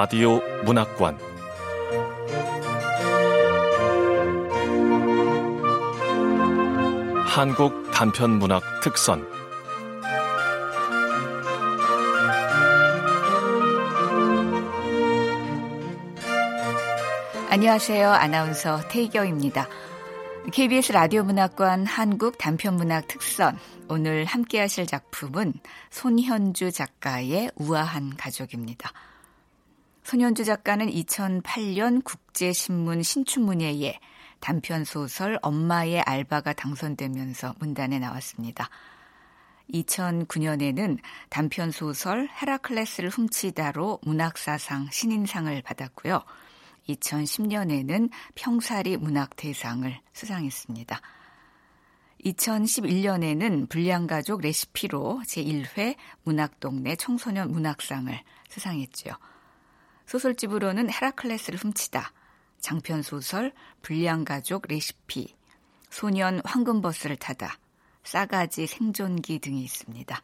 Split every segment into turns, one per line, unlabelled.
라디오 문학관 한국 단편 문학 특선
안녕하세요. 아나운서 태희경입니다. KBS 라디오 문학관 한국 단편 문학 특선 오늘 함께 하실 작품은 손현주 작가의 우아한 가족입니다. 손현주 작가는 2008년 국제신문 신춘문예에 단편 소설 엄마의 알바가 당선되면서 문단에 나왔습니다. 2009년에는 단편 소설 헤라클레스를 훔치다로 문학사상 신인상을 받았고요. 2010년에는 평사리 문학대상을 수상했습니다. 2011년에는 불량가족 레시피로 제1회 문학동네 청소년 문학상을 수상했죠. 소설집으로는 헤라클레스를 훔치다, 장편소설 불량가족 레시피, 소년 황금버스를 타다, 싸가지 생존기 등이 있습니다.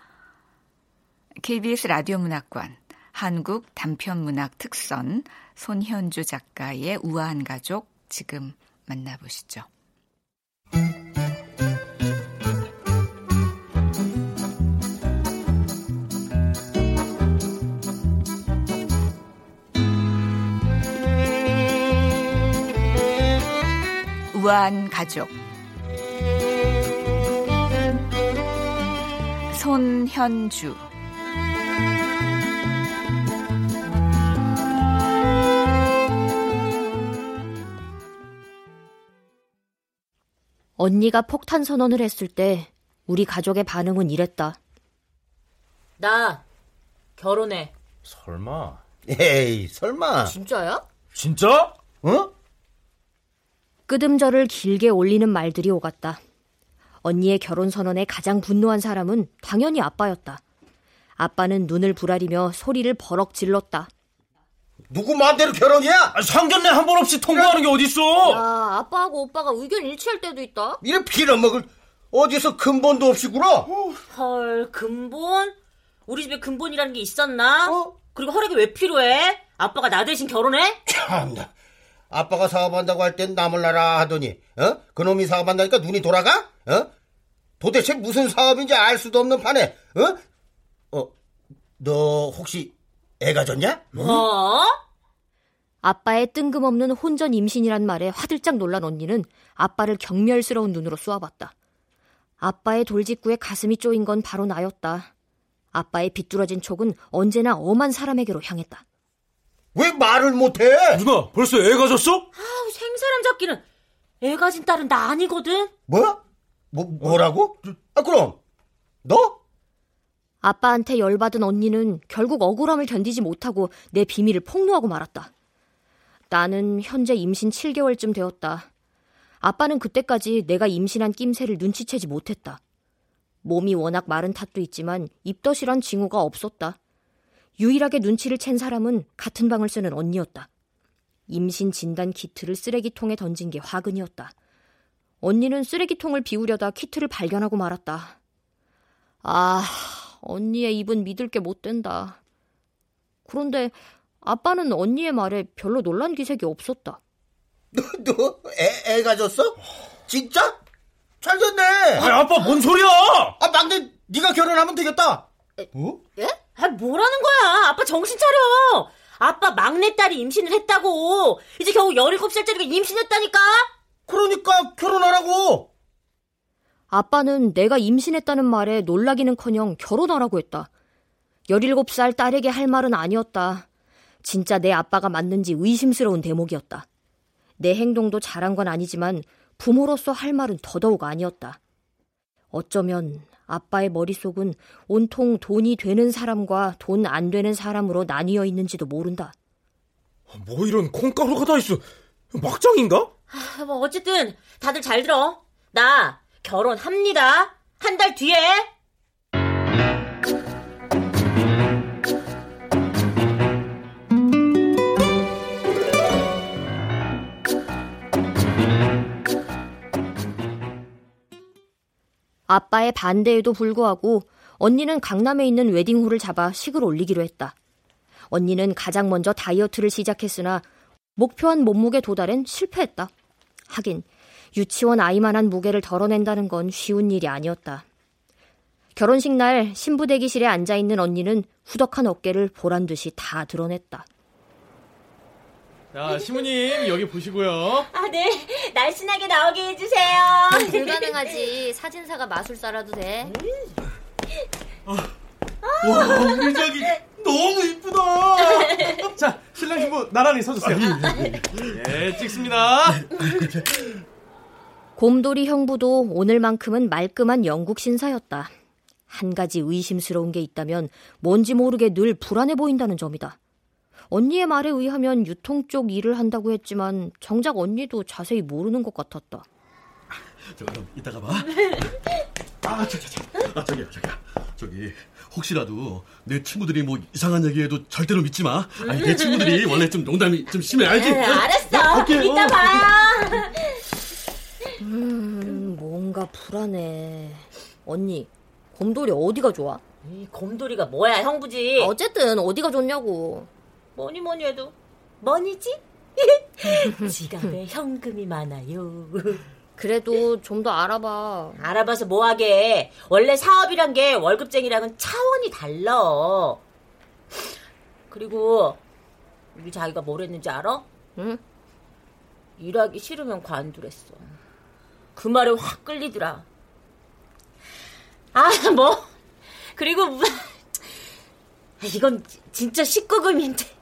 KBS 라디오 문학관, 한국 단편문학 특선, 손현주 작가의 우아한 가족 지금 만나보시죠. 우아한 가족 손현주
언니가 폭탄 선언을 했을 때 우리 가족의 반응은 이랬다.
나 결혼해.
설마.
에이, 설마.
진짜야?
진짜?
어?
끄듬절을 길게 올리는 말들이 오갔다. 언니의 결혼 선언에 가장 분노한 사람은 당연히 아빠였다. 아빠는 눈을 부라리며 소리를 버럭 질렀다.
누구 마음대로 결혼이야?
아, 상견례 한 번 없이 통보하는 게 어딨어?
야, 아빠하고 오빠가 의견 일치할 때도 있다.
이래 빌어먹을 어디서 근본도 없이 굴어?
헐, 근본? 우리 집에 근본이라는 게 있었나?
어?
그리고 허락이 왜 필요해? 아빠가 나 대신 결혼해?
참나. 아빠가 사업한다고 할 땐 나라 하더니, 어? 그놈이 사업한다니까 눈이 돌아가? 어? 도대체 무슨 사업인지 알 수도 없는 판에, 어? 어, 너 혹시 애 가졌냐?
뭐?
아빠의 뜬금없는 혼전 임신이란 말에 화들짝 놀란 언니는 아빠를 경멸스러운 눈으로 쏘아봤다. 아빠의 돌직구에 가슴이 쪼인 건 바로 나였다. 아빠의 비뚤어진 촉은 언제나 엄한 사람에게로 향했다.
왜 말을 못해?
누나, 벌써 애 가졌어?
아우, 생사람 잡기는 애 가진 딸은 나 아니거든.
뭐? 뭐, 뭐라고? 아, 그럼, 너?
아빠한테 열받은 언니는 결국 억울함을 견디지 못하고 내 비밀을 폭로하고 말았다. 나는 현재 임신 7개월쯤 되었다. 아빠는 그때까지 내가 임신한 낌새를 눈치채지 못했다. 몸이 워낙 마른 탓도 있지만 입덧이란 징후가 없었다. 유일하게 눈치를 챈 사람은 같은 방을 쓰는 언니였다. 임신 진단 키트를 쓰레기통에 던진 게 화근이었다. 언니는 쓰레기통을 비우려다 키트를 발견하고 말았다. 아, 언니의 입은 믿을 게 못 된다. 그런데 아빠는 언니의 말에 별로 놀란 기색이 없었다.
너, 너, 애, 애 가졌어? 진짜? 잘 됐네.
아, 아빠 뭔 소리야?
아, 막내, 네가 결혼하면 되겠다. 어?
예? 아, 뭐라는 거야? 아빠 정신 차려. 아빠 막내딸이 임신을 했다고. 이제 겨우 17살짜리가 임신했다니까?
그러니까 결혼하라고.
아빠는 내가 임신했다는 말에 놀라기는 커녕 결혼하라고 했다. 17살 딸에게 할 말은 아니었다. 진짜 내 아빠가 맞는지 의심스러운 대목이었다. 내 행동도 잘한 건 아니지만 부모로서 할 말은 더더욱 아니었다. 어쩌면 아빠의 머릿속은 온통 돈이 되는 사람과 돈 안 되는 사람으로 나뉘어 있는지도 모른다.
뭐 이런 콩가루가 다 있어. 막장인가?
아, 뭐 어쨌든 다들 잘 들어. 나 결혼합니다. 한 달 뒤에.
아빠의 반대에도 불구하고 언니는 강남에 있는 웨딩홀을 잡아 식을 올리기로 했다. 언니는 가장 먼저 다이어트를 시작했으나 목표한 몸무게 도달엔 실패했다. 하긴 유치원 아이만한 무게를 덜어낸다는 건 쉬운 일이 아니었다. 결혼식 날 신부 대기실에 앉아 있는 언니는 후덕한 어깨를 보란 듯이 다 드러냈다.
자, 시무님 여기 보시고요.
아, 네. 날씬하게 나오게 해주세요.
불가능하지. 사진사가 마술사라도 돼.
와, 우리 저기 너무 이쁘다. 자, 신랑 신부 나란히 서주세요. 예, 찍습니다.
곰돌이 형부도 오늘만큼은 말끔한 영국 신사였다. 한 가지 의심스러운 게 있다면 뭔지 모르게 늘 불안해 보인다는 점이다. 언니의 말에 의하면 유통 쪽 일을 한다고 했지만 정작 언니도 자세히 모르는 것 같았다.
저 그럼 이따가 봐. 아, 저, 저, 저. 아, 저기요, 저기요. 저기 혹시라도 내 친구들이 뭐 이상한 얘기해도 절대로 믿지 마. 아니 내 친구들이 원래 좀 농담이 좀 심해 알지?
네, 알았어.
갈게.
이따
어.
봐요.
음, 뭔가 불안해. 언니, 곰돌이 어디가 좋아?
이 곰돌이가 뭐야, 형부지.
어쨌든 어디가 좋냐고.
뭐니 뭐니 해도 뭐니지? 지갑에 현금이 많아요.
그래도 좀 더 알아봐.
알아봐서 뭐하게. 원래 사업이란 게 월급쟁이랑은 차원이 달라. 그리고 우리 자기가 뭘 했는지 알아?
응?
일하기 싫으면 관두랬어. 그 말에 확 끌리더라. 아, 뭐. 그리고 뭐- 이건 지- 진짜 19금인데.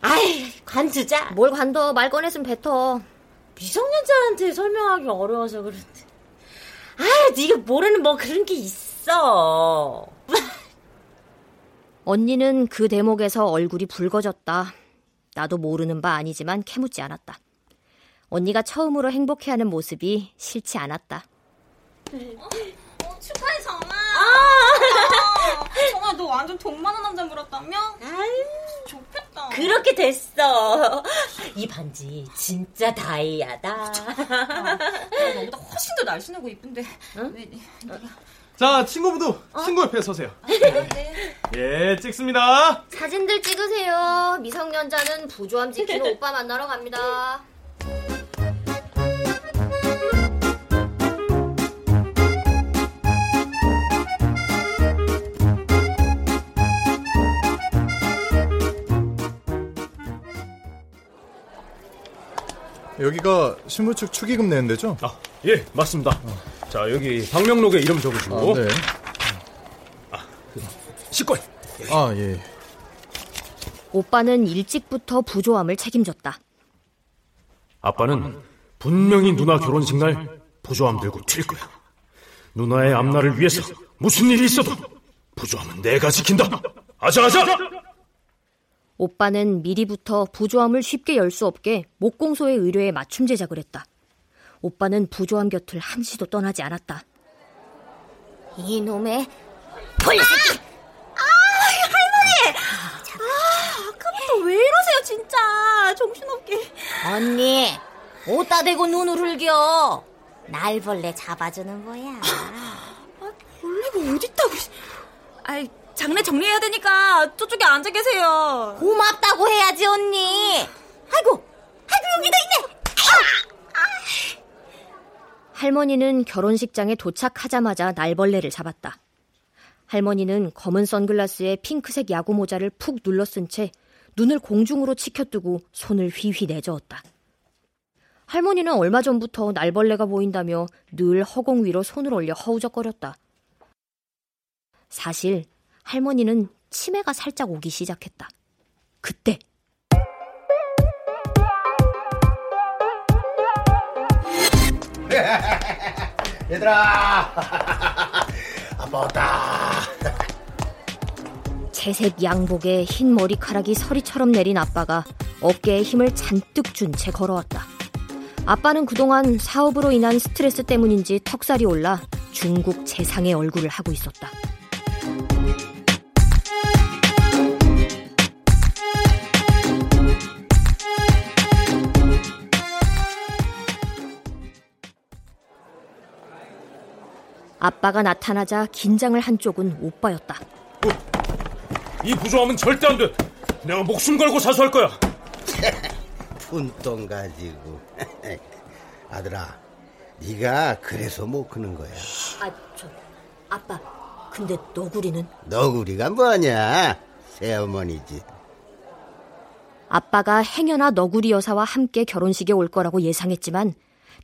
아이, 관두자.
뭘 관둬. 말 꺼냈으면 뱉어.
미성년자한테 설명하기 어려워서 그런데. 아, 네가 모르는 뭐 그런 게 있어.
언니는 그 대목에서 얼굴이 붉어졌다. 나도 모르는 바 아니지만 캐묻지 않았다. 언니가 처음으로 행복해하는 모습이 싫지 않았다.
축하해 정아. 아, 정아 너 완전 돈 많은 남자 물었다며?
아유,
좋 겠다.
그렇게 됐어. 이 반지 진짜 다이아다.
야, 너보다 훨씬 더 날씬하고 이쁜데. 왜, 네가
자, 친구분도 친구 옆에 서세요. 예, 찍습니다.
사진들 찍으세요. 미성년자는 부조함 지키는 오빠 만나러 갑니다.
여기가 신부 측 축의금 내는 데죠?
아, 예, 맞습니다. 자, 여기 방명록에 이름 적으시고.
아, 네.
식권.
아, 예.
오빠는 일찍부터 부조함을 책임졌다.
아빠는 분명히 누나 결혼식 날 부조함 들고 튈 거야. 누나의 앞날을 위해서 무슨 일이 있어도 부조함은 내가 지킨다. 아자아자!
오빠는 미리부터 부조함을 쉽게 열 수 없게 목공소의 의뢰에 맞춤 제작을 했다. 오빠는 부조함 곁을 한시도 떠나지 않았다. 이놈의 폴새끼!
아까부터 왜 이러세요 진짜 정신없게.
언니, 옷다 대고 눈을 흘겨. 날벌레 잡아주는 거야.
벌레가 어딨다고. 아이 장례 정리해야 되니까 저쪽에 앉아 계세요.
고맙다고 해야지, 언니. 아이고, 아이고, 여기다 있네.
할머니는 결혼식장에 도착하자마자 날벌레를 잡았다. 할머니는 검은 선글라스에 핑크색 야구 모자를 푹 눌러 쓴 채 눈을 공중으로 치켜뜨고 손을 휘휘 내저었다. 할머니는 얼마 전부터 날벌레가 보인다며 늘 허공 위로 손을 올려 허우적거렸다. 사실 할머니는 치매가 살짝 오기 시작했다. 그때
얘들아, 아빠 왔다.
채색 양복에 흰 머리카락이 서리처럼 내린 아빠가 어깨에 힘을 잔뜩 준 채 걸어왔다. 아빠는 그동안 사업으로 인한 스트레스 때문인지 턱살이 올라 중국 재상의 얼굴을 하고 있었다. 아빠가 나타나자 긴장을 한 쪽은 오빠였다.
이 부조함은 절대 안 돼. 내가 목숨 걸고 사수할 거야.
푼돈 가지고. 아들아, 네가 그래서 못 크는 거야.
아, 저, 아빠. 근데 너구리는?
너구리가 뭐냐? 새어머니지.
아빠가 행여나 너구리 여사와 함께 결혼식에 올 거라고 예상했지만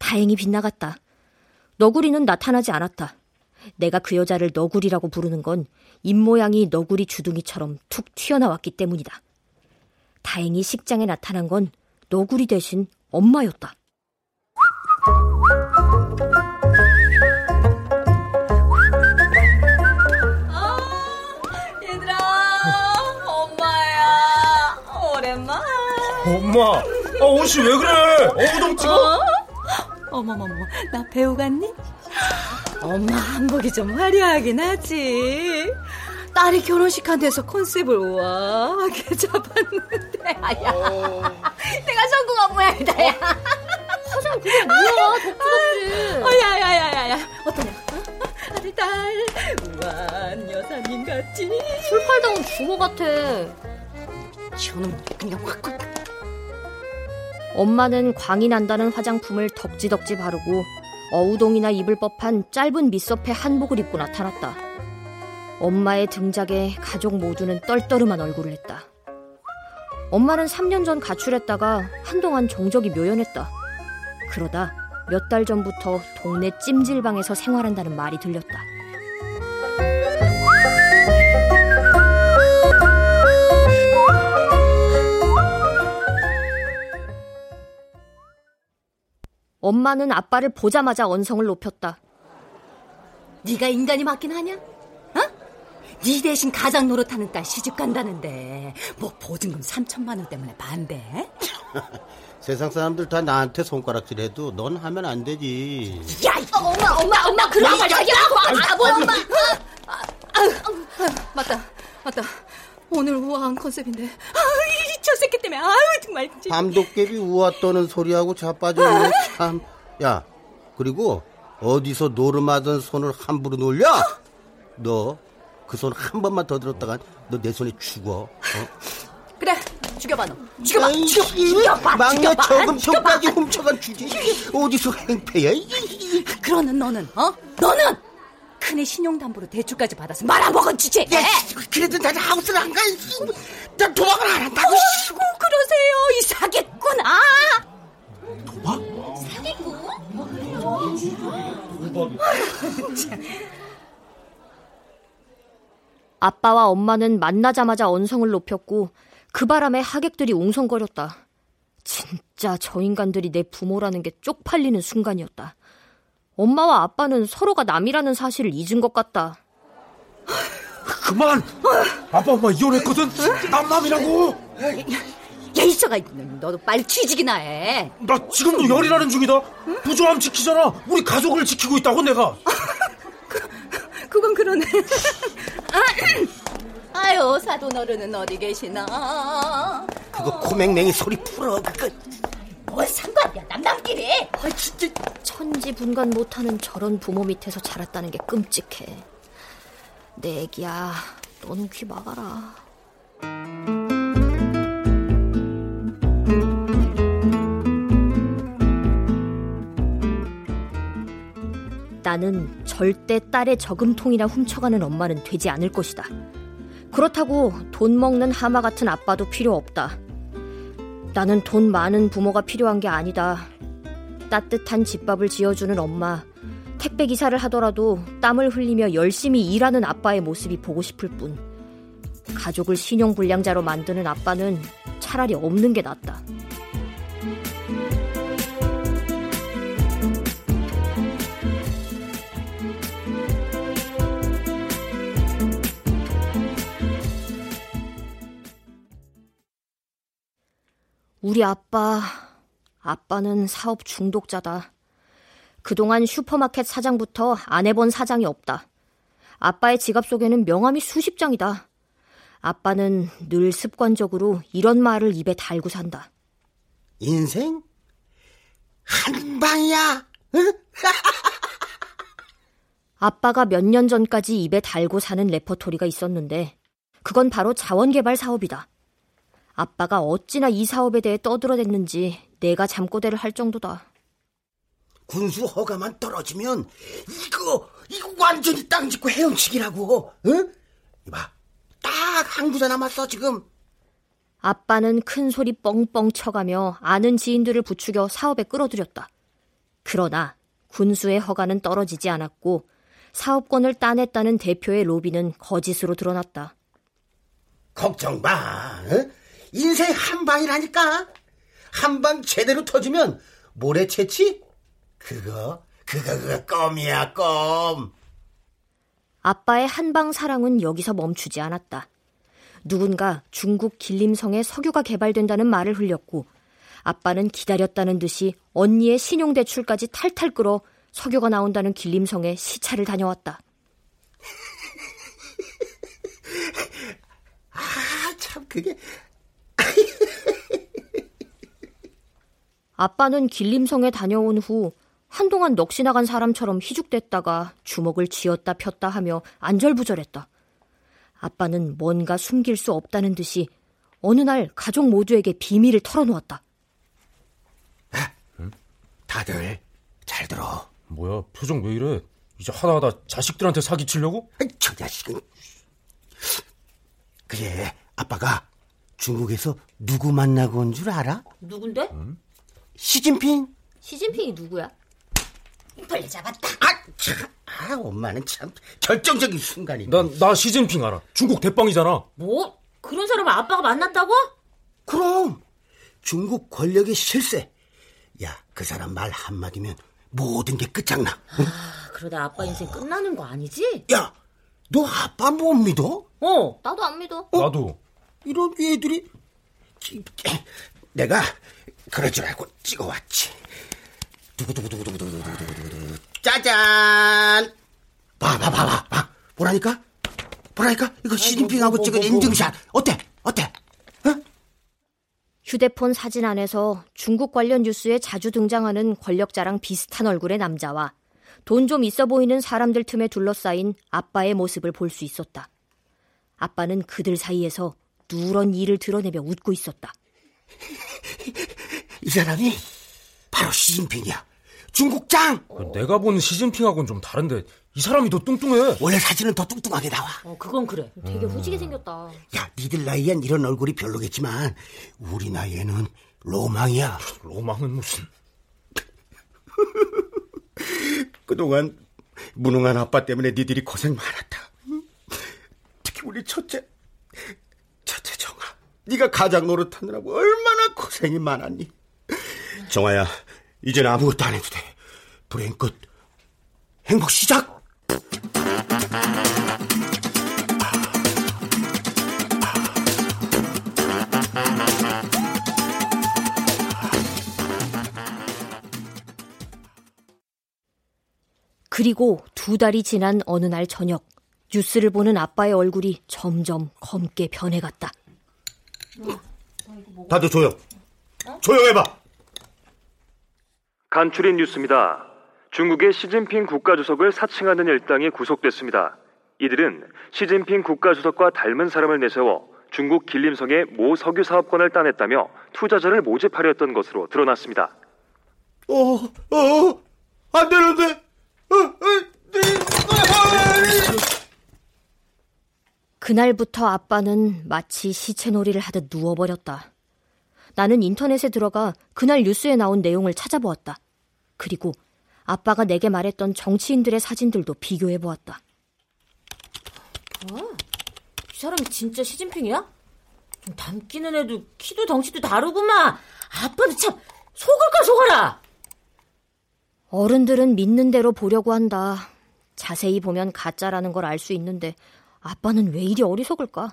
다행히 빗나갔다. 너구리는 나타나지 않았다. 내가 그 여자를 너구리라고 부르는 건 입모양이 너구리 주둥이처럼 툭 튀어나왔기 때문이다. 다행히 식장에 나타난 건 너구리 대신 엄마였다.
얘들아, 엄마야. 오랜만.
엄마, 아, 옷이 왜 그래? 찍어?
어? 어머머머, 나 배우 같니? 엄마 한복이 좀 화려하긴 하지. 딸이 결혼식 한 데서 컨셉을 우아하게 잡았는데, 아야. 내가 성공한 모양이다, 야.
화장 그게 뭐야? 덕지덕지.
어, 야, 야, 야, 야, 야. 어떠냐? 아들, 딸, 우아한 여사님 같지?
술 팔다 온 주모 같아.
저는 그냥 확, 확.
엄마는 광이 난다는 화장품을 덕지덕지 바르고 어우동이나 입을 법한 짧은 밑섭의 한복을 입고 나타났다. 엄마의 등작에 가족 모두는 떨떠름한 얼굴을 했다. 엄마는 3년 전 가출했다가 한동안 정적이 묘연했다. 그러다 몇 달 전부터 동네 찜질방에서 생활한다는 말이 들렸다. 엄마는 아빠를 보자마자 언성을 높였다.
네가 인간이 맞긴 하냐? 어? 네 대신 가장 노릇하는 딸 시집 간다는데 뭐 보증금 3천만 원 때문에 반대?
세상 사람들 다 나한테 손가락질해도 넌 하면 안 되지.
야, 엄마, 엄마, 엄마, 그런 말 하지 마. 아, 뭐, 엄마. 아, 아, 아, 맞다, 맞다. 오늘 우아한 컨셉인데. 아, 저 새끼 때문에. 아유, 정말.
밤도깨비 우아 떠는 소리하고 자빠졌네 참. 야, 그리고 어디서 노름하던 손을 함부로 놀려? 너 그 손 한 번만 더 들었다간 너 내 손에 죽어. 어?
그래, 죽여봐, 너. 죽여봐, 죽여, 죽여봐,
막내 저금통까지
죽여봐.
훔쳐간 주제. 어디서 행패야? 이-
그러는 너는, 어? 너는! 큰애 신용담보로 대출까지 받아서 말아먹은 주제.
야, 그래도 나는 하우스를 안 가. 나 도망을 안 한다고.
아이고, 그러세요. 이 사기꾼, 아!
아빠와 엄마는 만나자마자 언성을 높였고 그 바람에 하객들이 웅성거렸다. 진짜 저 인간들이 내 부모라는 게 쪽팔리는 순간이었다. 엄마와 아빠는 서로가 남이라는 사실을 잊은 것 같다.
그만! 아빠 엄마 이혼했거든? 남남이라고!
야, 이서가 너도 빨리 취직이나 해.
나 지금도 열이라는 중이다. 부조함 지키잖아. 우리 가족을 지키고 있다고 내가.
그건 그러네. 아유, 사돈 어른은 어디 계시나?
그거 코맹맹이 소리 풀어. 그거
뭘 상관이야, 남남끼리.
아, 진짜 천지 분간 못하는 저런 부모 밑에서 자랐다는 게 끔찍해. 내 애기야, 너는 귀 막아라. 나는 절대 딸의 저금통이나 훔쳐가는 엄마는 되지 않을 것이다. 그렇다고 돈 먹는 하마 같은 아빠도 필요 없다. 나는 돈 많은 부모가 필요한 게 아니다. 따뜻한 집밥을 지어주는 엄마, 택배 기사를 하더라도 땀을 흘리며 열심히 일하는 아빠의 모습이 보고 싶을 뿐. 가족을 신용불량자로 만드는 아빠는 차라리 없는 게 낫다. 우리 아빠, 아빠는 사업 중독자다. 그동안 슈퍼마켓 사장부터 안 해본 사장이 없다. 아빠의 지갑 속에는 명함이 수십 장이다. 아빠는 늘 습관적으로 이런 말을 입에 달고 산다.
인생 한 방이야. 응?
아빠가 몇 년 전까지 입에 달고 사는 레퍼토리가 있었는데 그건 바로 자원개발 사업이다. 아빠가 어찌나 이 사업에 대해 떠들어댔는지 내가 잠꼬대를 할 정도다.
군수 허가만 떨어지면 이거 이거 완전히 땅 짓고 헤엄치기라고. 응? 이봐, 딱 한 구자 남았어 지금.
아빠는 큰 소리 뻥뻥 쳐가며 아는 지인들을 부추겨 사업에 끌어들였다. 그러나 군수의 허가는 떨어지지 않았고 사업권을 따냈다는 대표의 로비는 거짓으로 드러났다.
걱정 마. 응? 인생 한 방이라니까. 한 방 제대로 터지면 모래 채치? 그거 그거 그거 껌이야 껌.
아빠의 한방 사랑은 여기서 멈추지 않았다. 누군가 중국 길림성에 석유가 개발된다는 말을 흘렸고 아빠는 기다렸다는 듯이 언니의 신용대출까지 탈탈 끌어 석유가 나온다는 길림성에 시차를 다녀왔다.
아, 참 그게
아빠는 길림성에 다녀온 후 한동안 넋이 나간 사람처럼 희죽댔다가 주먹을 쥐었다 폈다 하며 안절부절했다. 아빠는 뭔가 숨길 수 없다는 듯이 어느 날 가족 모두에게 비밀을 털어놓았다.
다들 잘 들어.
뭐야, 표정 왜 이래? 이제 하다하다 자식들한테 사기치려고?
저 자식은. 그래, 아빠가 중국에서 누구 만나고 온 줄 알아?
누군데?
시진핑?
시진핑이 누구야?
벌레 잡았다.
아, 참, 아, 엄마는 참 결정적인 순간이.
난, 나 시진핑 알아. 중국 대빵이잖아.
뭐? 그런 사람을 아빠가 만났다고?
그럼 중국 권력의 실세. 야, 그 사람 말 한마디면 모든 게 끝장나. 응?
아, 그러다 아빠 인생 끝나는 거 아니지?
야, 너 아빠 못 믿어?
어.
나도 안 믿어.
어?
나도.
이런 애들이 내가 그럴 줄 알고 찍어왔지. 두구두구두구두구두구두구두구 짜잔. 봐봐 봐봐 봐. 보라니까? 보라니까? 이거 시진핑하고 찍은 인증샷 어때? 어때?
휴대폰 사진 안에서 중국 관련 뉴스에 자주 등장하는 권력자랑 비슷한 얼굴의 남자와 돈 좀 있어 보이는 사람들 틈에 둘러싸인 아빠의 모습을 볼 수 있었다. 아빠는 그들 사이에서 누런 이를 드러내며 웃고 있었다.
이 사람이 바로 시진핑이야. 중국 짱.
내가 본 시진핑하고는 좀 다른데 이 사람이 더 뚱뚱해.
원래 사진은 더 뚱뚱하게 나와.
어, 그건 그래.
되게 후지게 생겼다.
야, 니들 나이엔 이런 얼굴이 별로겠지만 우리 나이에는 로망이야.
로망은 무슨?
그동안 무능한 아빠 때문에 니들이 고생 많았다. 특히 우리 첫째, 첫째 정아. 네가 가장 노릇하느라고 얼마나 고생이 많았니? 정아야, 이젠 아무것도 안 해도 돼. 불행 끝. 행복 시작!
그리고 두 달이 지난 어느 날 저녁, 뉴스를 보는 아빠의 얼굴이 점점 검게 변해갔다.
다들 조용. 조용해봐.
간추린 뉴스입니다. 중국의 시진핑 국가주석을 사칭하는 일당이 구속됐습니다. 이들은 시진핑 국가주석과 닮은 사람을 내세워 중국 길림성의 모 석유 사업권을 따냈다며 투자자를 모집하려 했던 것으로 드러났습니다.
어, 어, 안 되는데. 어, 어, 네.
그날부터 아빠는 마치 시체놀이를 하듯 누워버렸다. 나는 인터넷에 들어가 그날 뉴스에 나온 내용을 찾아보았다. 그리고 아빠가 내게 말했던 정치인들의 사진들도 비교해 보았다.
어? 이 사람이 진짜 시진핑이야? 좀 닮기는 해도 키도 덩치도 다르구만. 아빠도 참 속을까 속아라.
어른들은 믿는 대로 보려고 한다. 자세히 보면 가짜라는 걸 알 수 있는데 아빠는 왜 이리 어리석을까?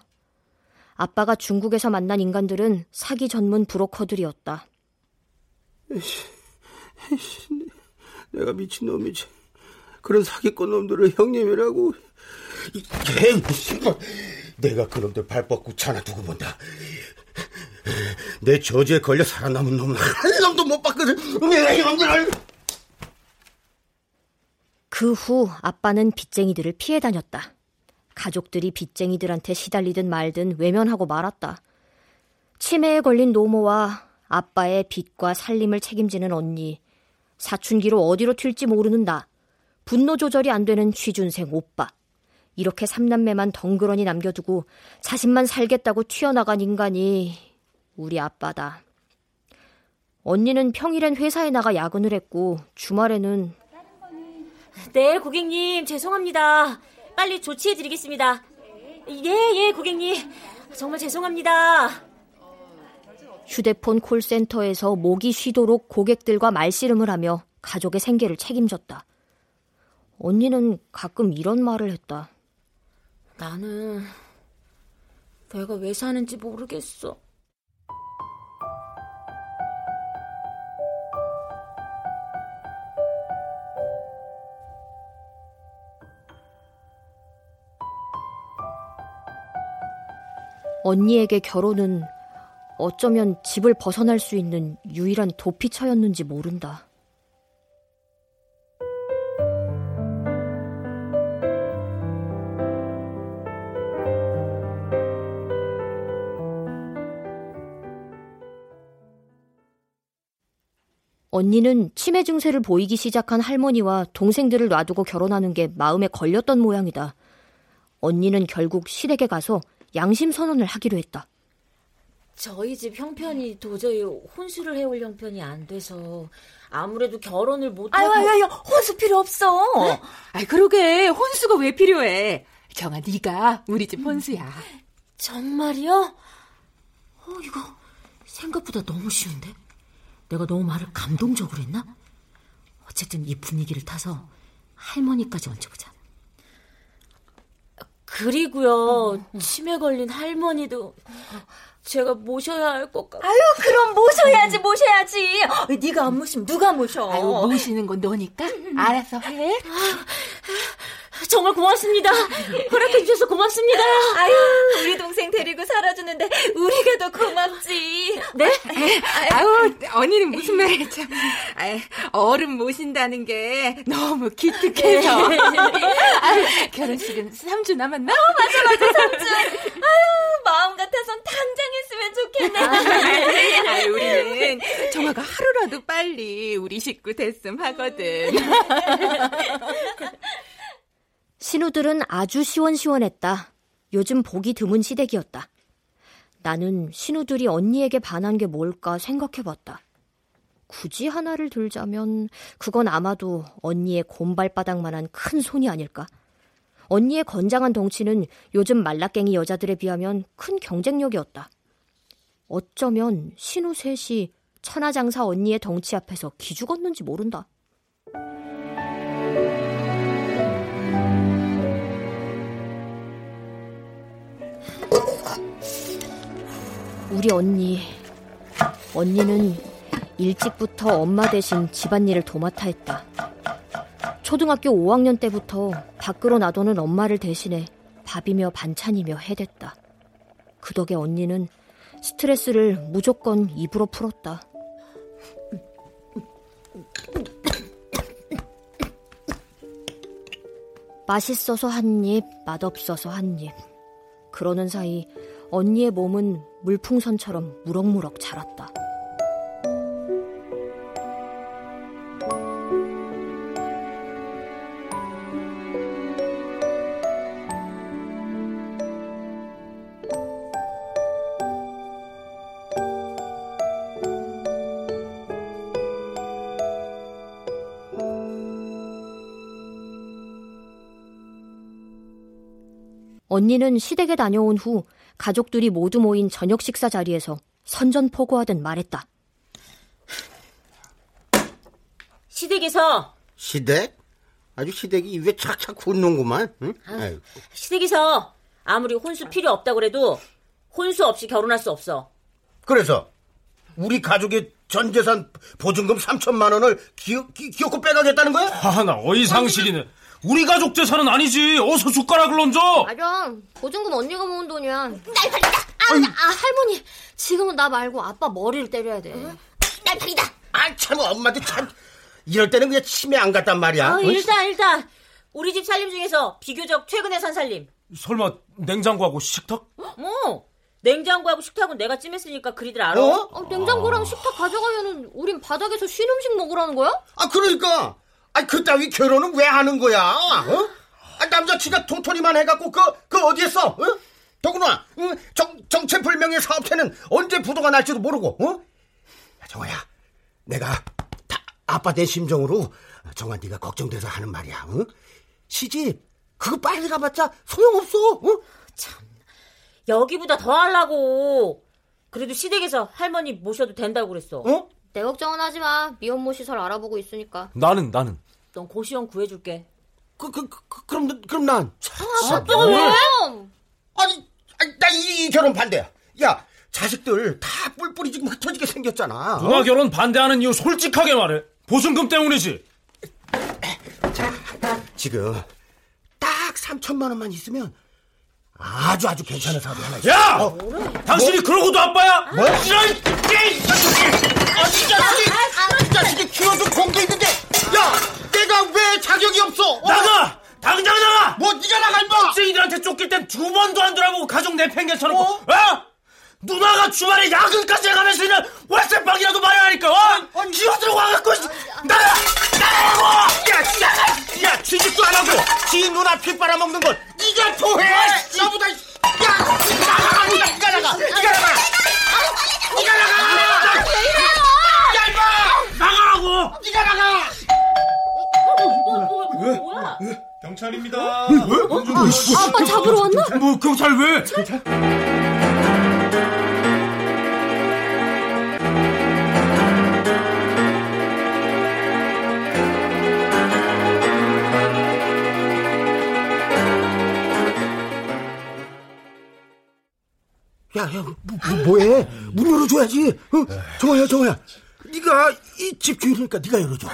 아빠가 중국에서 만난 인간들은 사기 전문 브로커들이었다.
내가 미친놈이지. 그런 사기꾼 놈들을 형님이라고. 개, 내가 그놈들 발 뻗고 차나 두고 본다. 내 저주에 걸려 살아남은 놈은 한 놈도 못 봤거든. 내가 이놈들을.
그 후 아빠는 빚쟁이들을 피해 다녔다. 가족들이 빚쟁이들한테 시달리든 말든 외면하고 말았다. 치매에 걸린 노모와 아빠의 빚과 살림을 책임지는 언니, 사춘기로 어디로 튈지 모르는 나, 분노 조절이 안 되는 취준생 오빠. 이렇게 삼남매만 덩그러니 남겨두고 자신만 살겠다고 튀어나간 인간이 우리 아빠다. 언니는 평일엔 회사에 나가 야근을 했고 주말에는
네, 고객님 죄송합니다. 빨리 조치해 드리겠습니다. 예, 예, 고객님. 정말 죄송합니다.
휴대폰 콜센터에서 목이 쉬도록 고객들과 말씨름을 하며 가족의 생계를 책임졌다. 언니는 가끔 이런 말을 했다.
나는 내가 왜 사는지 모르겠어.
언니에게 결혼은 어쩌면 집을 벗어날 수 있는 유일한 도피처였는지 모른다. 언니는 치매 증세를 보이기 시작한 할머니와 동생들을 놔두고 결혼하는 게 마음에 걸렸던 모양이다. 언니는 결국 시댁에 가서 양심 선언을 하기로 했다.
저희 집 형편이 도저히 혼수를 해올 형편이 안 돼서 아무래도 결혼을 못하고
아유, 아유, 아유, 혼수 필요 없어. 아, 그러게 혼수가 왜 필요해? 정아, 네가 우리 집 혼수야.
정말이요? 어, 이거 생각보다 너무 쉬운데? 내가 너무 말을 감동적으로 했나? 어쨌든 이 분위기를 타서 할머니까지 얹어보자. 그리고요, 치매 걸린 할머니도 제가 모셔야 할 것 같아.
아유, 그럼 모셔야지, 모셔야지. 어, 네가 안 모시면 누가 모셔? 아유, 모시는 건 너니까 알아서 해.
정말 고맙습니다. 허락해 주셔서 고맙습니다.
아유, 우리 동생 데리고 살아주는데 우리가 더 고맙지.
네?
아유, 언니는 무슨 말이야, 참. 아유, 어른 모신다는 게 너무 기특해서. 아유, 결혼식은 3주 남았나? 어, 맞아, 맞아, 3주. 아유, 마음 같아선 당장 했으면 좋겠네. 아유, 우리는 정화가 하루라도 빨리 우리 식구 됐음 하거든.
신우들은 아주 시원시원했다. 요즘 보기 드문 시댁이었다. 나는 신우들이 언니에게 반한 게 뭘까 생각해봤다. 굳이 하나를 들자면 그건 아마도 언니의 곰발바닥만한 큰 손이 아닐까. 언니의 건장한 덩치는 요즘 말라깽이 여자들에 비하면 큰 경쟁력이었다. 어쩌면 신우 셋이 천하장사 언니의 덩치 앞에서 기죽었는지 모른다. 우리 언니. 언니는 일찍부터 엄마 대신 집안일을 도맡아 했다. 초등학교 5학년 때부터 밖으로 나도는 엄마를 대신해 밥이며 반찬이며 해댔다. 그 덕에 언니는 스트레스를 무조건 입으로 풀었다. 맛있어서 한 입, 맛없어서 한 입. 그러는 사이 언니의 몸은 물풍선처럼 무럭무럭 자랐다. 언니는 시댁에 다녀온 후 가족들이 모두 모인 저녁 식사 자리에서 선전포고하듯 말했다.
시댁에서
시댁? 아주 시댁이 입에 착착 굳는구만. 응? 아이고.
시댁에서 아무리 혼수 필요 없다고 그래도 혼수 없이 결혼할 수 없어.
그래서 우리 가족의 전 재산 보증금 3천만 원을 기어, 기, 기어코 빼가겠다는 거야?
하나 어이상실이네. 우리 가족 재산은 아니지. 어서 숟가락을 얹어.
맞아. 보증금 언니가 모은 돈이야. 날 팔리다. 아, 아, 할머니. 지금은 나 말고 아빠 머리를 때려야 돼.
날 팔리다. 아, 참, 엄마도 참. 이럴 때는 그냥 치매 안 갔단 말이야.
아,
어?
일단 일단 우리 집 살림 중에서 비교적 최근에 산 살림.
설마 냉장고하고 식탁?
뭐 냉장고하고 식탁은 내가 찜했으니까 그리들 알아.
어?
어, 냉장고랑 식탁 가져가면은 우린 바닥에서 쉰 음식 먹으라는 거야?
아 그러니까 아 그따위 결혼은 왜 하는 거야? 어? 아, 남자치가 도토리만 해갖고 그, 그 어디에 써? 어? 더구나 응? 정, 정체불명의 사업체는 언제 부도가 날지도 모르고 어? 야, 정아야 내가 다 아빠 된 심정으로 정아 네가 걱정돼서 하는 말이야 어? 시집 그거 빨리 가봤자 소용없어 어?
여기보다 더 하려고. 그래도 시댁에서 할머니 모셔도 된다고 그랬어.
어?
내 걱정은 하지 마. 미혼모 시설 알아보고 있으니까.
나는 나는
넌 고시원 구해줄게.
그, 그, 그, 그럼 그럼 난
아빠가 왜?
아니, 아니 나이 결혼 반대야 야 자식들 다 뿔뿔이 지금 흩어지게 생겼잖아
누나 결혼 반대하는 이유 솔직하게 말해. 보증금 때문이지.
지금 딱 3천만 원만 있으면 아주 아주 괜찮은 사업이 하나 있어.
야!
어,
당신이 그러고도 아빠야?
뭐? 이런 이 자식이! 아, 이 자식이! 이 자식이 키워준 공도 있는데, 야, 내가 왜 자격이 없어? 어?
나가! 당장 나가!
뭐 네가 나가 임마!
쟁이들한테 쫓길 땐 두 번도 안 돌아보고 가족 내팽개쳐놓고 어? 누나가 주말에 야근까지 해가면서 있는 월세방이라도 마련하니까 어? 기어들어 와갖고 나가! 나가라고!
야, 야, 야, 취직도 안 하고 지 누나 피 빨아먹는 걸 네가 토해! 나보다 야, 나가! 네가 나가! 네가 나가! 네가 나가! 야, 임마!
나가라고!
네가 나가!
뭐야?
경찰입니다.
아빠 잡으러 왔나?
뭐 경찰 왜?
야, 야, 뭐, 뭐, 해? 문 열어줘야지. 어? 정아야, 정아야. 네가 이 집 주인이니까 네가 열어줘.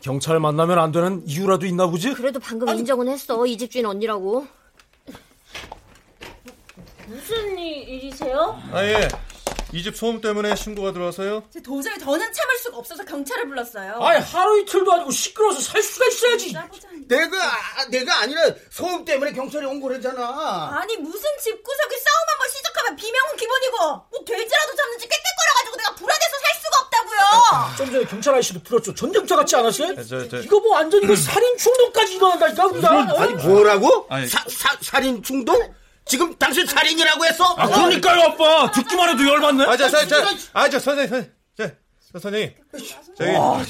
경찰 만나면 안 되는 이유라도 있나 보지?
그래도 방금 인정은 했어. 이 집 주인 언니라고.
무슨 일, 일이세요?
아, 예. 이 집 소음 때문에 신고가 들어와서요.
도저히 더는 참을 수가 없어서 경찰을 불렀어요.
아니 하루 이틀도 아니고 시끄러워서 살 수가 있어야지
내가, 내가 아니라 소음 때문에 경찰이 온 거래잖아.
아니 무슨 집구석에 싸움 한번 시작하면 비명은 기본이고 뭐 돼지라도 잡는지 깨끗거려가지고 내가 불안해서 살 수가 없다고요.
좀 전에 경찰 아저씨도 불렀죠 전쟁터 같지 않았어요?
저, 저,
이거 뭐 완전 이거 살인 충동까지 일어난다니까 우리가
아니, 뭐라고?
아니.
사, 사, 살인 충동? 지금 당신 살인이라고 했어?
아 그러니까요 아빠 듣기만 해도 열받네
아, 저, 저, 저, 아, 저, 선생님, 선생님, 저, 저, 선생님.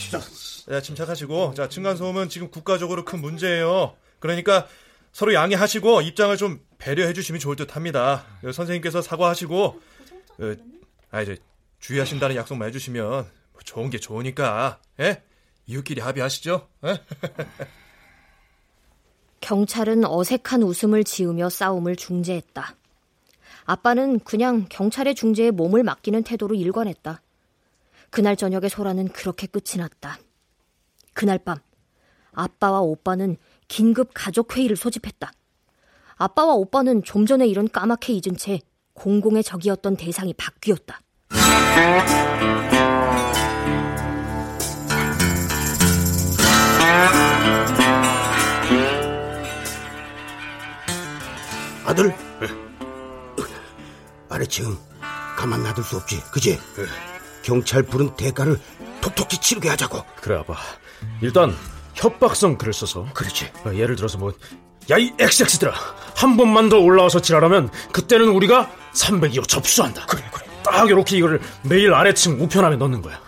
저기, 자, 침착하시고, 자, 층간소음은 지금 국가적으로 큰 문제예요. 그러니까 서로 양해하시고 입장을 좀 배려해 주시면 좋을 듯 합니다. 어, 선생님께서 사과하시고, 어, 아, 이제 주의하신다는 약속만 해주시면 뭐 좋은 게 좋으니까, 예? 이웃끼리 합의하시죠? 예?
경찰은 어색한 웃음을 지으며 싸움을 중재했다. 아빠는 그냥 경찰의 중재에 몸을 맡기는 태도로 일관했다. 그날 저녁에 소라는 그렇게 끝이 났다. 그날 밤 아빠와 오빠는 긴급 가족 회의를 소집했다. 아빠와 오빠는 좀 전에 일은 까맣게 잊은 채 공공의 적이었던 대상이 바뀌었다.
아들? 아래층 가만 놔둘 수 없지, 그지? 경찰 부른 대가를 톡톡히 치르게 하자고.
그래 아빠 일단 협박성 글을 써서
그렇지.
어, 예를 들어서 뭐 야 이 XX들아 한 번만 더 올라와서 지랄하면 그때는 우리가 302호 접수한다 그래 그래 딱 이렇게 이거를 매일 아래층 우편함에 넣는 거야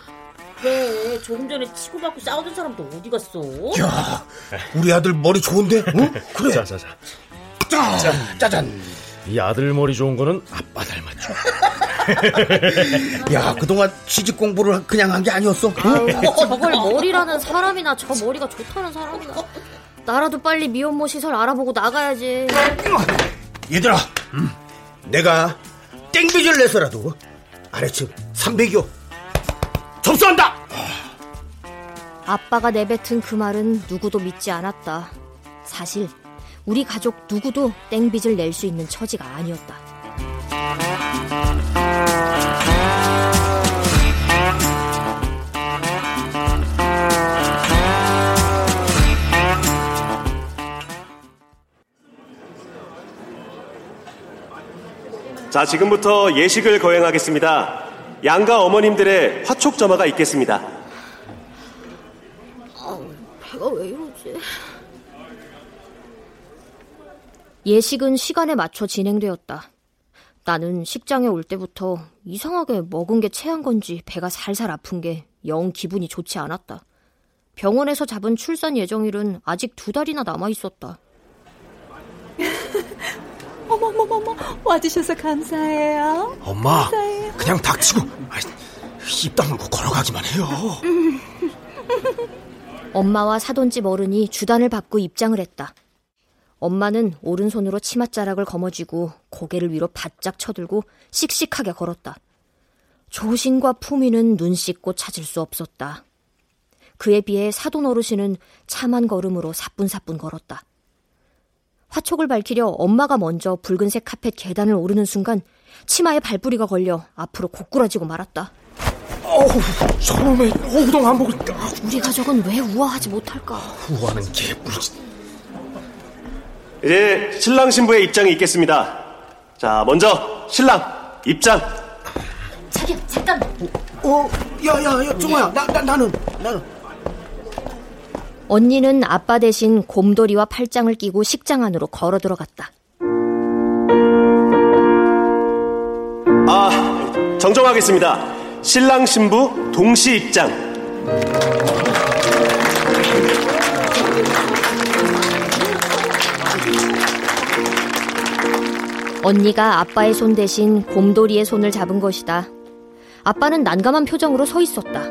그래, 조금 전에 치고받고 싸우던 사람도 어디 갔어?
야, 우리 아들 머리 좋은데? 응? 그래.
자 자 자
짜, 짜잔.
이 아들 머리 좋은 거는 아빠 닮았죠
야, 그동안 취직 공부를 그냥 한 게 아니었어. 응?
저걸 머리라는 사람이나 저 머리가 좋다는 사람이나 나라도 빨리 미혼모 시설 알아보고 나가야지.
얘들아, 내가 땡빚을 내서라도 아래층 300여 접수한다.
아빠가 내뱉은 그 말은 누구도 믿지 않았다. 사실 우리 가족 누구도 땡빚을 낼 수 있는 처지가 아니었다.
자, 지금부터 예식을 거행하겠습니다. 양가 어머님들의 화촉 점화가 있겠습니다.
아, 배가 왜 이러지? 예식은 시간에 맞춰 진행되었다. 나는 식장에 올 때부터 이상하게 먹은 게 체한 건지 배가 살살 아픈 게 영 기분이 좋지 않았다. 병원에서 잡은 출산 예정일은 아직 두 달이나 남아 있었다.
어머머머머 와주셔서 감사해요.
엄마,
감사해요.
그냥 닥치고 입 다물고 걸어가기만 해요.
엄마와 사돈집 어른이 주단을 받고 입장을 했다. 엄마는 오른손으로 치맛자락을 거머쥐고 고개를 위로 바짝 쳐들고 씩씩하게 걸었다. 조신과 품위는 눈 씻고 찾을 수 없었다. 그에 비해 사돈 어르신은 참한 걸음으로 사뿐사뿐 걸었다. 화촉을 밝히려 엄마가 먼저 붉은색 카펫 계단을 오르는 순간 치마에 발뿌리가 걸려 앞으로 고꾸라지고 말았다.
어우, 처음에 호동 한복을
우리 가족은 왜 우아하지 못할까?
우아는 개뿔이지.
이제 신랑 신부의 입장이 있겠습니다. 자, 먼저 신랑 입장.
자기야, 잠깐.
어, 야, 야, 야, 종아야, 나, 나, 나는, 나는.
언니는 아빠 대신 곰돌이와 팔짱을 끼고 식장 안으로 걸어 들어갔다.
아, 정정하겠습니다. 신랑 신부 동시 입장.
언니가 아빠의 손 대신 곰돌이의 손을 잡은 것이다. 아빠는 난감한 표정으로 서 있었다.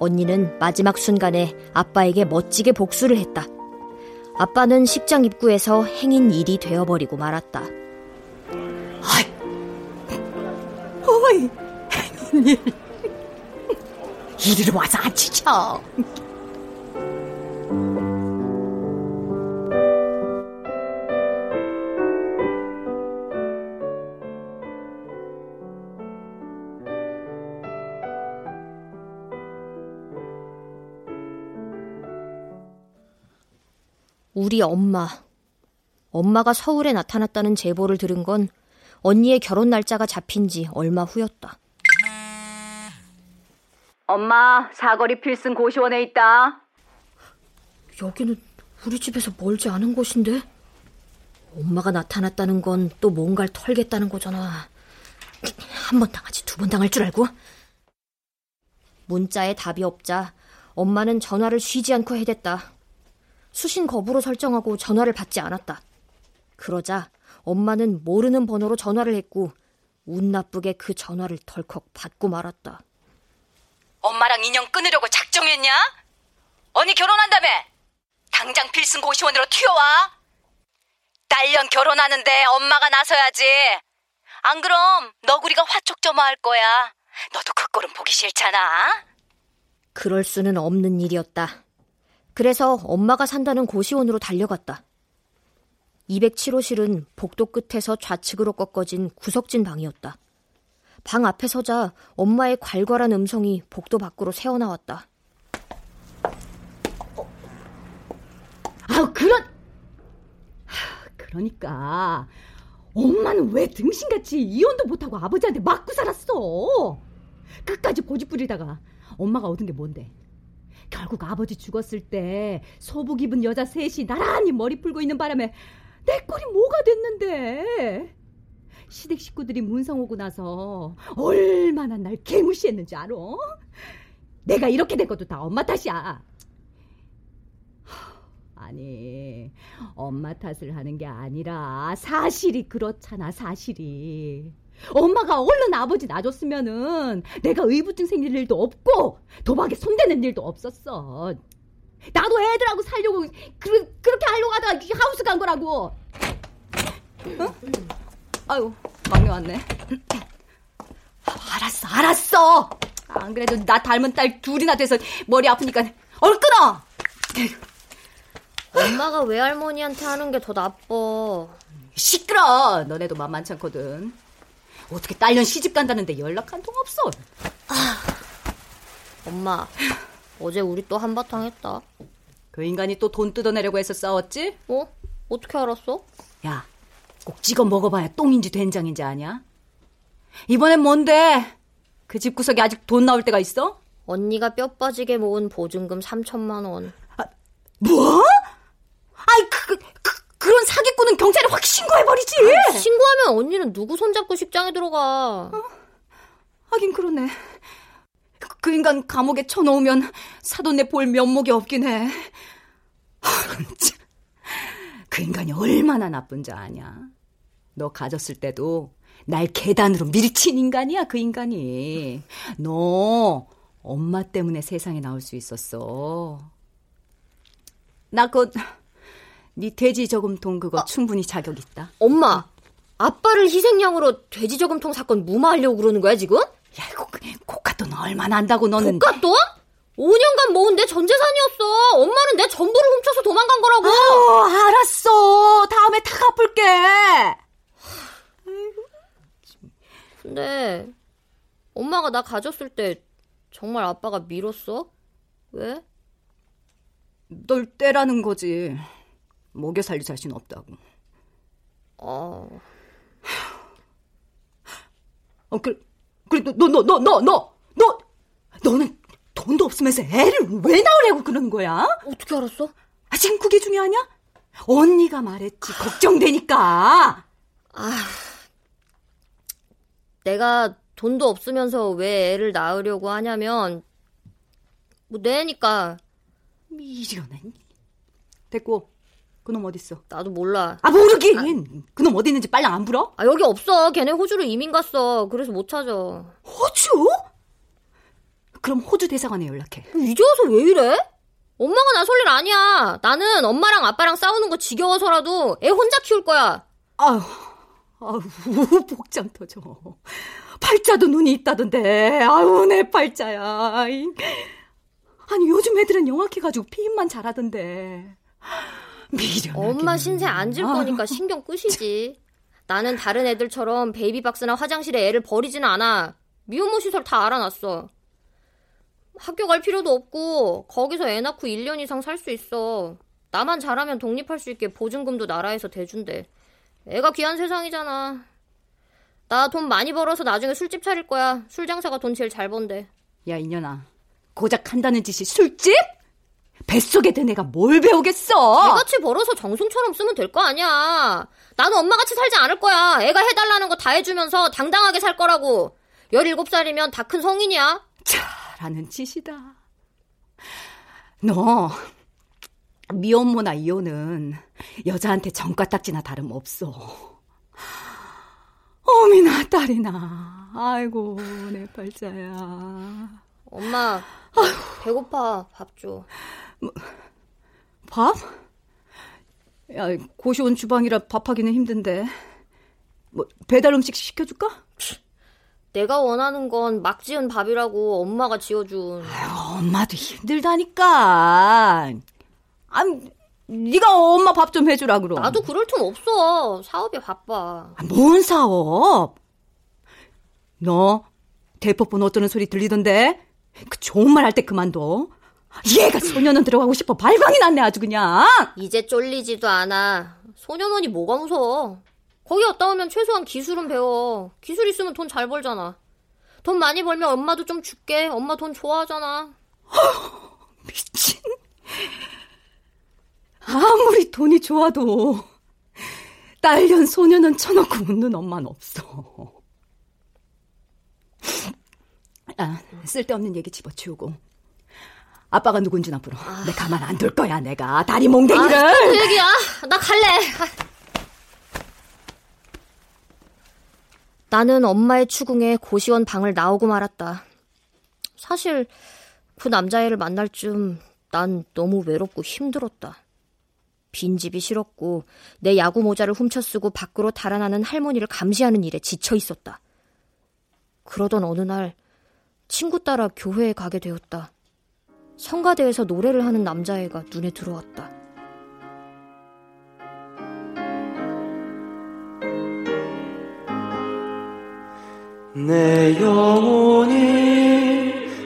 언니는 마지막 순간에 아빠에게 멋지게 복수를 했다. 아빠는 식장 입구에서 행인 일이 되어버리고 말았다.
어이, 일. 이리로 와서 앉히죠.
우리 엄마. 엄마가 서울에 나타났다는 제보를 들은 건 언니의 결혼 날짜가 잡힌 지 얼마 후였다.
엄마, 사거리 필승 고시원에 있다.
여기는 우리 집에서 멀지 않은 곳인데? 엄마가 나타났다는 건 또 뭔가를 털겠다는 거잖아. 한 번 당하지 두 번 당할 줄 알고? 문자에 답이 없자 엄마는 전화를 쉬지 않고 해댔다. 수신 거부로 설정하고 전화를 받지 않았다. 그러자 엄마는 모르는 번호로 전화를 했고 운 나쁘게 그 전화를 덜컥 받고 말았다.
엄마랑 인연 끊으려고 작정했냐? 언니 결혼한다며? 당장 필승 고시원으로 튀어와. 딸년 결혼하는데 엄마가 나서야지. 안 그럼 너구리가 화촉점화할 거야. 너도 그 꼴은 보기 싫잖아.
그럴 수는 없는 일이었다. 그래서 엄마가 산다는 고시원으로 달려갔다. 207호실은 복도 끝에서 좌측으로 꺾어진 구석진 방이었다. 방 앞에 서자 엄마의 괄괄한 음성이 복도 밖으로 새어나왔다.
아우, 그런! 하, 그러니까, 엄마는 왜 등신같이 이혼도 못하고 아버지한테 맞고 살았어? 끝까지 고집 부리다가 엄마가 얻은 게 뭔데? 결국 아버지 죽었을 때 소복 입은 여자 셋이 나란히 머리 풀고 있는 바람에 내 꼴이 뭐가 됐는데? 시댁 식구들이 문성 오고 나서 얼마나 날 개무시했는지 알아? 내가 이렇게 된 것도 다 엄마 탓이야. 아니, 엄마 탓을 하는 게 아니라 사실이 그렇잖아, 사실이. 엄마가 얼른 아버지 놔줬으면은 내가 의부증 생길 일도 없고 도박에 손대는 일도 없었어. 나도 애들하고 살려고 그, 그렇게 하려고 하다가 하우스 간 거라고. 어? 아유, 막내 왔네. 알았어, 알았어. 안 그래도 나 닮은 딸 둘이나 돼서 머리 아프니까 얼 끊어.
엄마가 외할머니한테 하는 게 더 나빠.
시끄러. 너네도 만만치 않거든. 어떻게 딸년 시집 간다는데 연락 한 통 없어.
아, 엄마, 어제 우리 또 한바탕 했다.
그 인간이 또 돈 뜯어내려고 해서 싸웠지?
어? 어떻게 알았어?
야, 꼭 찍어 먹어봐야 똥인지 된장인지 아냐? 이번엔 뭔데? 그 집구석에 아직 돈 나올 때가 있어?
언니가 뼈 빠지게 모은 보증금 3천만 원.
뭐? 아이 그, 그 그런 사기꾼은 경찰에 확 신고해버리지.
아니, 신고하면 언니는 누구 손잡고 식장에 들어가. 어?
하긴 그러네. 그, 그 인간 감옥에 쳐놓으면 사돈네 볼 면목이 없긴 해. 그 인간이 얼마나 나쁜 자 아냐. 너 가졌을 때도 날 계단으로 밀친 인간이야, 그 인간이. 너 엄마 때문에 세상에 나올 수 있었어. 나그 네 돼지 저금통 그거 아, 충분히 자격 있다.
엄마, 아빠를 희생양으로 돼지 저금통 사건 무마하려고 그러는 거야 지금?
야 이거 고가돈 얼마나 한다고 너는?
고가돈? 5년간 모은 내 전 재산이었어. 엄마는 내 전부를 훔쳐서 도망간 거라고.
어, 알았어. 다음에 다 갚을게.
근데 엄마가 나 가졌을 때 정말 아빠가 밀었어? 왜?
널 떼라는 거지. 먹여 살릴 자신 없다고.
어.
어, 그래, 그래, 너, 너, 너, 너, 너, 너, 너는 돈도 없으면서 애를 왜 낳으려고 그러는 거야?
어떻게 알았어?
아, 지금 그게 중요하냐? 언니가 말했지, 걱정되니까.
아, 내가 돈도 없으면서 왜 애를 낳으려고 하냐면, 뭐, 내니까.
미련해. 됐고, 그놈 어딨어?
나도 몰라.
아 모르긴. 아, 그놈 어디 있는지 빨랑 안 불어?
아 여기 없어. 걔네 호주로 이민 갔어. 그래서 못 찾아.
호주? 그럼 호주 대사관에 연락해.
이제 와서 왜 이래? 엄마가 나설 일 아니야. 나는 엄마랑 아빠랑 싸우는 거 지겨워서라도 애 혼자 키울 거야.
아휴, 아휴, 복장 터져. 팔자도 눈이 있다던데. 아유, 내 팔자야. 아니, 요즘 애들은 영악해가지고 피임만 잘하던데. 미련하게.
엄마 신세 안 질 거니까 신경 끄시지. 나는 다른 애들처럼 베이비박스나 화장실에 애를 버리지는 않아. 미혼모 시설 다 알아놨어. 학교 갈 필요도 없고 거기서 애 낳고 1년 이상 살 수 있어. 나만 잘하면 독립할 수 있게 보증금도 나라에서 대준대. 애가 귀한 세상이잖아. 나 돈 많이 벌어서 나중에 술집 차릴 거야. 술 장사가 돈 제일 잘 번대.
야, 이년아. 고작 한다는 짓이 술집? 뱃속에 든 애가 뭘 배우겠어?
애같이 벌어서 정승처럼 쓰면 될 거 아니야. 나는 엄마같이 살지 않을 거야. 애가 해달라는 거 다 해주면서 당당하게 살 거라고. 17살이면 다 큰 성인이야.
잘하는 짓이다. 너 미혼모나 이혼은 여자한테 정가딱지나 다름없어. 어미나 딸이나 아이고 내 팔자야.
엄마 아휴. 배고파 밥 줘.
뭐, 밥? 야, 고시원 주방이라 밥하기는 힘든데. 뭐, 배달 음식 시켜줄까?
내가 원하는 건 막 지은 밥이라고 엄마가 지어준.
아유, 엄마도 힘들다니까. 아, 네가 엄마 밥 좀 해주라 그럼.
나도 그럴 틈 없어. 사업에 바빠.
아, 뭔 사업? 너 대포폰 어쩌는 소리 들리던데? 그 좋은 말 할 때 그만둬. 얘가 소년원 들어가고 싶어 발광이 났네 아주 그냥.
이제 쫄리지도 않아. 소년원이 뭐가 무서워. 거기 갔다 오면 최소한 기술은 배워. 기술 있으면 돈 잘 벌잖아. 돈 많이 벌면 엄마도 좀 줄게. 엄마 돈 좋아하잖아.
미친. 아무리 돈이 좋아도 딸년 소년원 쳐놓고 웃는 엄마는 없어. 아, 쓸데없는 얘기 집어치우고 아빠가 누군지 나 물어. 아... 내 가만 안 둘 거야, 내가. 다리 몽댕이를. 아,
그 얘기야. 나 갈래. 나는 엄마의 추궁에 고시원 방을 나오고 말았다. 사실 그 남자애를 만날 쯤 난 너무 외롭고 힘들었다. 빈집이 싫었고 내 야구 모자를 훔쳐 쓰고 밖으로 달아나는 할머니를 감시하는 일에 지쳐 있었다. 그러던 어느 날 친구 따라 교회에 가게 되었다. 성가대에서 노래를 하는 남자애가 눈에 들어왔다.
내 영혼이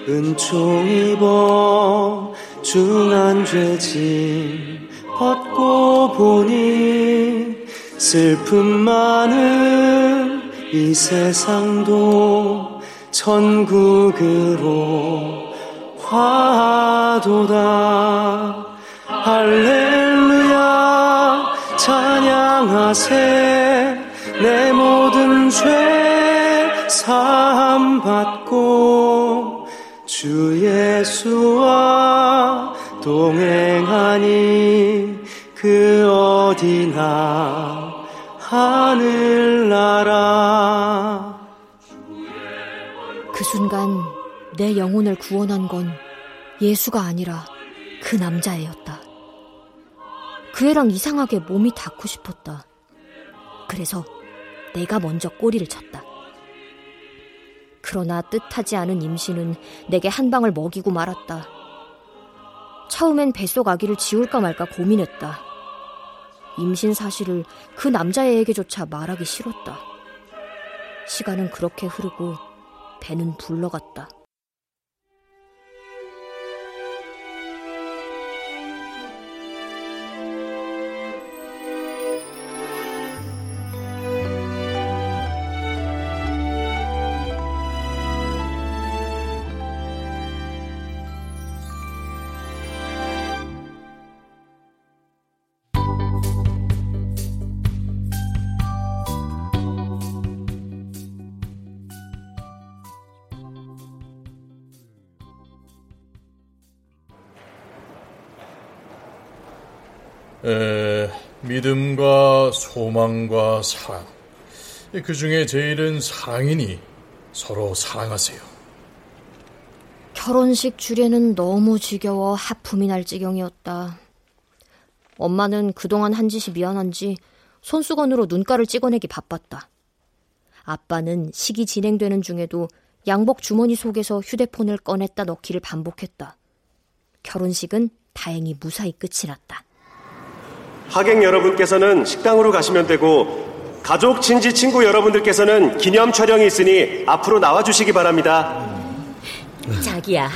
은총 입어 중한 죄짐 벗고 보니 슬픔 많은
이 세상도 천국으로 화도다. 할렐루야 찬양하세. 내 모든 죄 사함 받고 주 예수와 동행하니 그 어디나 하늘나라.
그 순간 내 영혼을 구원한 건 예수가 아니라 그 남자애였다. 그 애랑 이상하게 몸이 닿고 싶었다. 그래서 내가 먼저 꼬리를 쳤다. 그러나 뜻하지 않은 임신은 내게 한 방을 먹이고 말았다. 처음엔 뱃속 아기를 지울까 말까 고민했다. 임신 사실을 그 남자애에게조차 말하기 싫었다. 시간은 그렇게 흐르고 배는 불러갔다.
믿음과 소망과 사랑. 그 중에 제일은 사랑이니 서로 사랑하세요.
결혼식 주례는 너무 지겨워 하품이 날 지경이었다. 엄마는 그동안 한 짓이 미안한지 손수건으로 눈가를 찍어내기 바빴다. 아빠는 식이 진행되는 중에도 양복 주머니 속에서 휴대폰을 꺼냈다 넣기를 반복했다. 결혼식은 다행히 무사히 끝이 났다.
하객 여러분께서는 식당으로 가시면 되고 가족, 친지, 친구 여러분들께서는 기념 촬영이 있으니 앞으로 나와주시기 바랍니다.
자기야,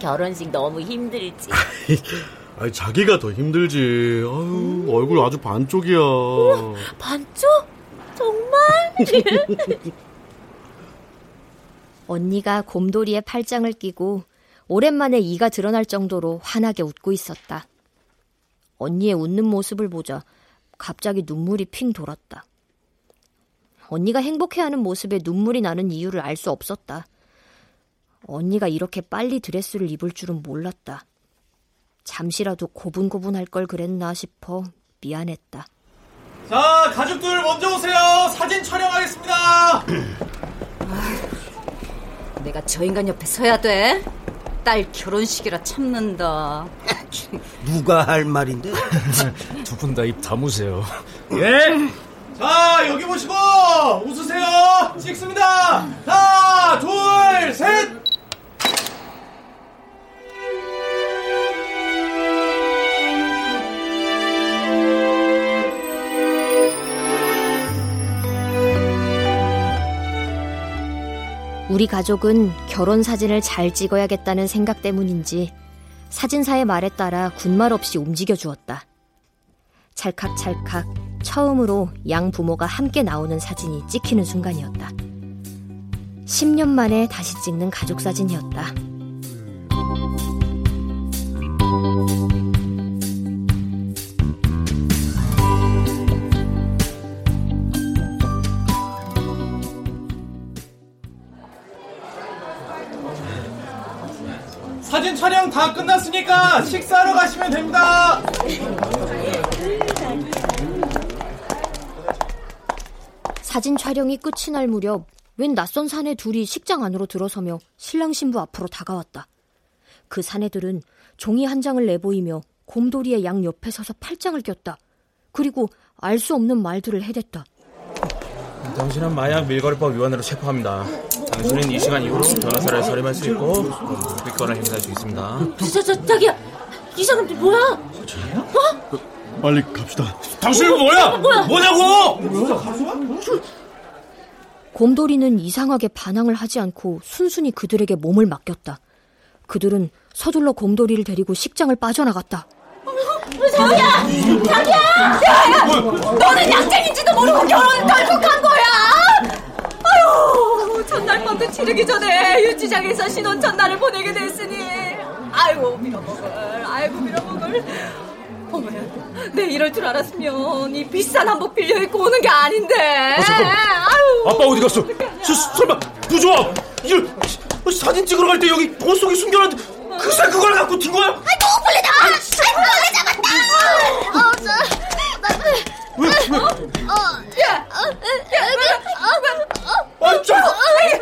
결혼식 너무 힘들지?
아니, 자기가 더 힘들지. 아유, 얼굴 아주 반쪽이야.
반쪽? 정말?
언니가 곰돌이의 팔짱을 끼고 오랜만에 이가 드러날 정도로 환하게 웃고 있었다. 언니의 웃는 모습을 보자 갑자기 눈물이 핑 돌았다. 언니가 행복해하는 모습에 눈물이 나는 이유를 알 수 없었다. 언니가 이렇게 빨리 드레스를 입을 줄은 몰랐다. 잠시라도 고분고분할 걸 그랬나 싶어 미안했다.
자, 가족들 먼저 오세요. 사진 촬영하겠습니다.
내가 저 인간 옆에 서야 돼. 딸 결혼식이라 참는다.
누가 할 말인데?
두 분 다 입 다무세요.
예. 자, 여기 보시고 웃으세요. 찍습니다.
우리 가족은 결혼 사진을 잘 찍어야겠다는 생각 때문인지 사진사의 말에 따라 군말 없이 움직여 주었다. 찰칵찰칵 처음으로 양 부모가 함께 나오는 사진이 찍히는 순간이었다. 10년 만에 다시 찍는 가족 사진이었다.
사진 촬영 다 끝났으니까 식사하러 가시면 됩니다.
사진 촬영이 끝이 날 무렵 웬 낯선 사내 둘이 식장 안으로 들어서며 신랑 신부 앞으로 다가왔다. 그 사내들은 종이 한 장을 내보이며 곰돌이의 양 옆에 서서 팔짱을 꼈다. 그리고 알 수 없는 말들을 해댔다.
당신은 마약 밀거래법 위반으로 체포합니다. 당신은 이 시간 이후로 변호사를 선임할 수 있고 물권을 행사할 수 있습니다.
저, 저, 자기야, 이 사람들 뭐야? 어?
빨리 갑시다.
당신은 뭐야?
뭐야?
뭐냐고?
곰돌이는 이상하게 반항을 하지 않고 순순히 그들에게 몸을 맡겼다. 그들은 서둘러 곰돌이를 데리고 식장을 빠져나갔다.
자기야! 자기야! 야, 야! 너는 약쟁인지도 모르고 결혼을 덜컥한! 첫날 밤도 치르기 전에 유치장에서 신혼 첫날을 보내게 됐으니. 아이고 밀어먹을 아이고 밀어먹을. 어머야 내 이럴 줄 알았으면 이 비싼 한복 빌려 입고 오는 게 아닌데. 아유.
아빠 어디 갔어? 저, 설마 부조함 이걸 사진 찍으러 갈 때 여기 옷 속에 숨겨놨는데 그새 그걸 갖고 튄 거야?
아이고 벌레다! 아이고 벌레 잡았다! 어, 저, 나,
왜? 왜?
어, 야, 어, 야,
아, 저,
애기,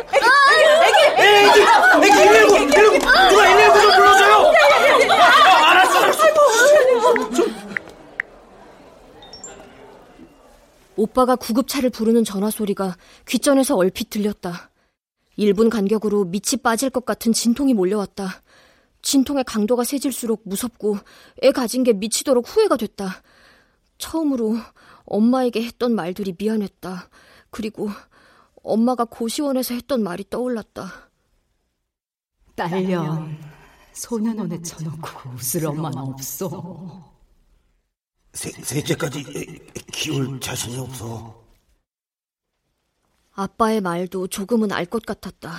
애기, 애기, 119, 119, 누가 119 좀 불러줘요. 아, 알았어, 알았어.
오빠가 구급차를 부르는 전화 소리가 귓전에서 얼핏 들렸다. 1분 간격으로 밑이 빠질 것 같은 진통이 몰려왔다. 진통의 강도가 세질수록 무섭고 애 가진 게 미치도록 후회가 됐다. 처음으로 엄마에게 했던 말들이 미안했다. 그리고 엄마가 고시원에서 했던 말이 떠올랐다.
딸년 소년원에 쳐놓고 웃을 엄마는 없어.
세, 셋째까지 키울 자신이 없어.
아빠의 말도 조금은 알 것 같았다.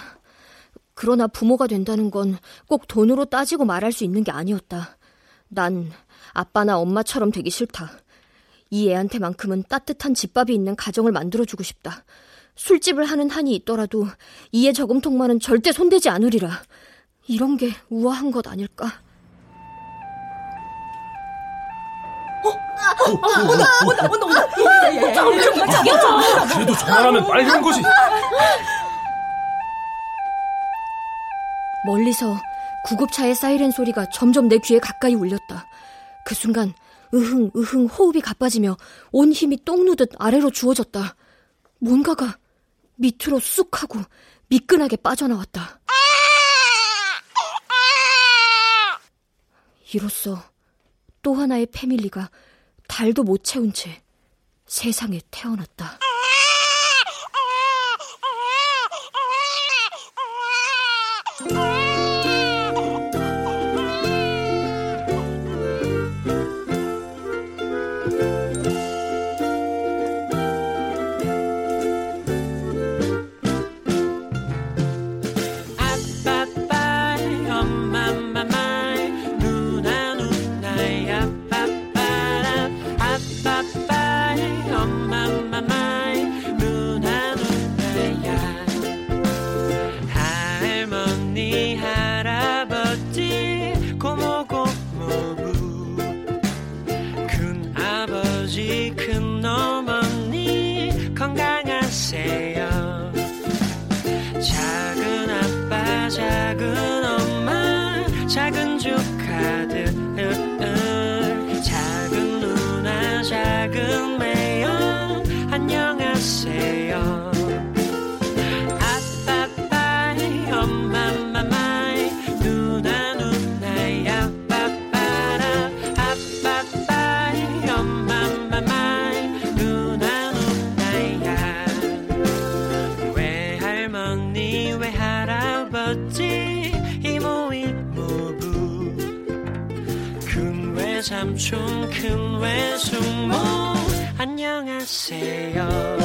그러나 부모가 된다는 건 꼭 돈으로 따지고 말할 수 있는 게 아니었다. 난 아빠나 엄마처럼 되기 싫다. 이 애한테만큼은 따뜻한 집밥이 있는 가정을 만들어주고 싶다. 술집을 하는 한이 있더라도 이에 저금통만은 절대 손대지 않으리라. 이런 게 우아한 것 아닐까?
온다, 온다, 온다, 온다.
그래도 전화하면 빨리 온 거지.
멀리서 구급차의 사이렌 소리가 점점 내 귀에 가까이 울렸다. 그 순간 으흥 으흥 호흡이 가빠지며 온 힘이 똥 누듯 아래로 주어졌다. 뭔가가 밑으로 쑥 하고 미끈하게 빠져나왔다. 이로써 또 하나의 패밀리가 달도 못 채운 채 세상에 태어났다.
큰아버지 큰어머니 건강하세요. 작은 아빠 작은 엄마 작은 조 삼촌 큰 외숙모 안녕하세요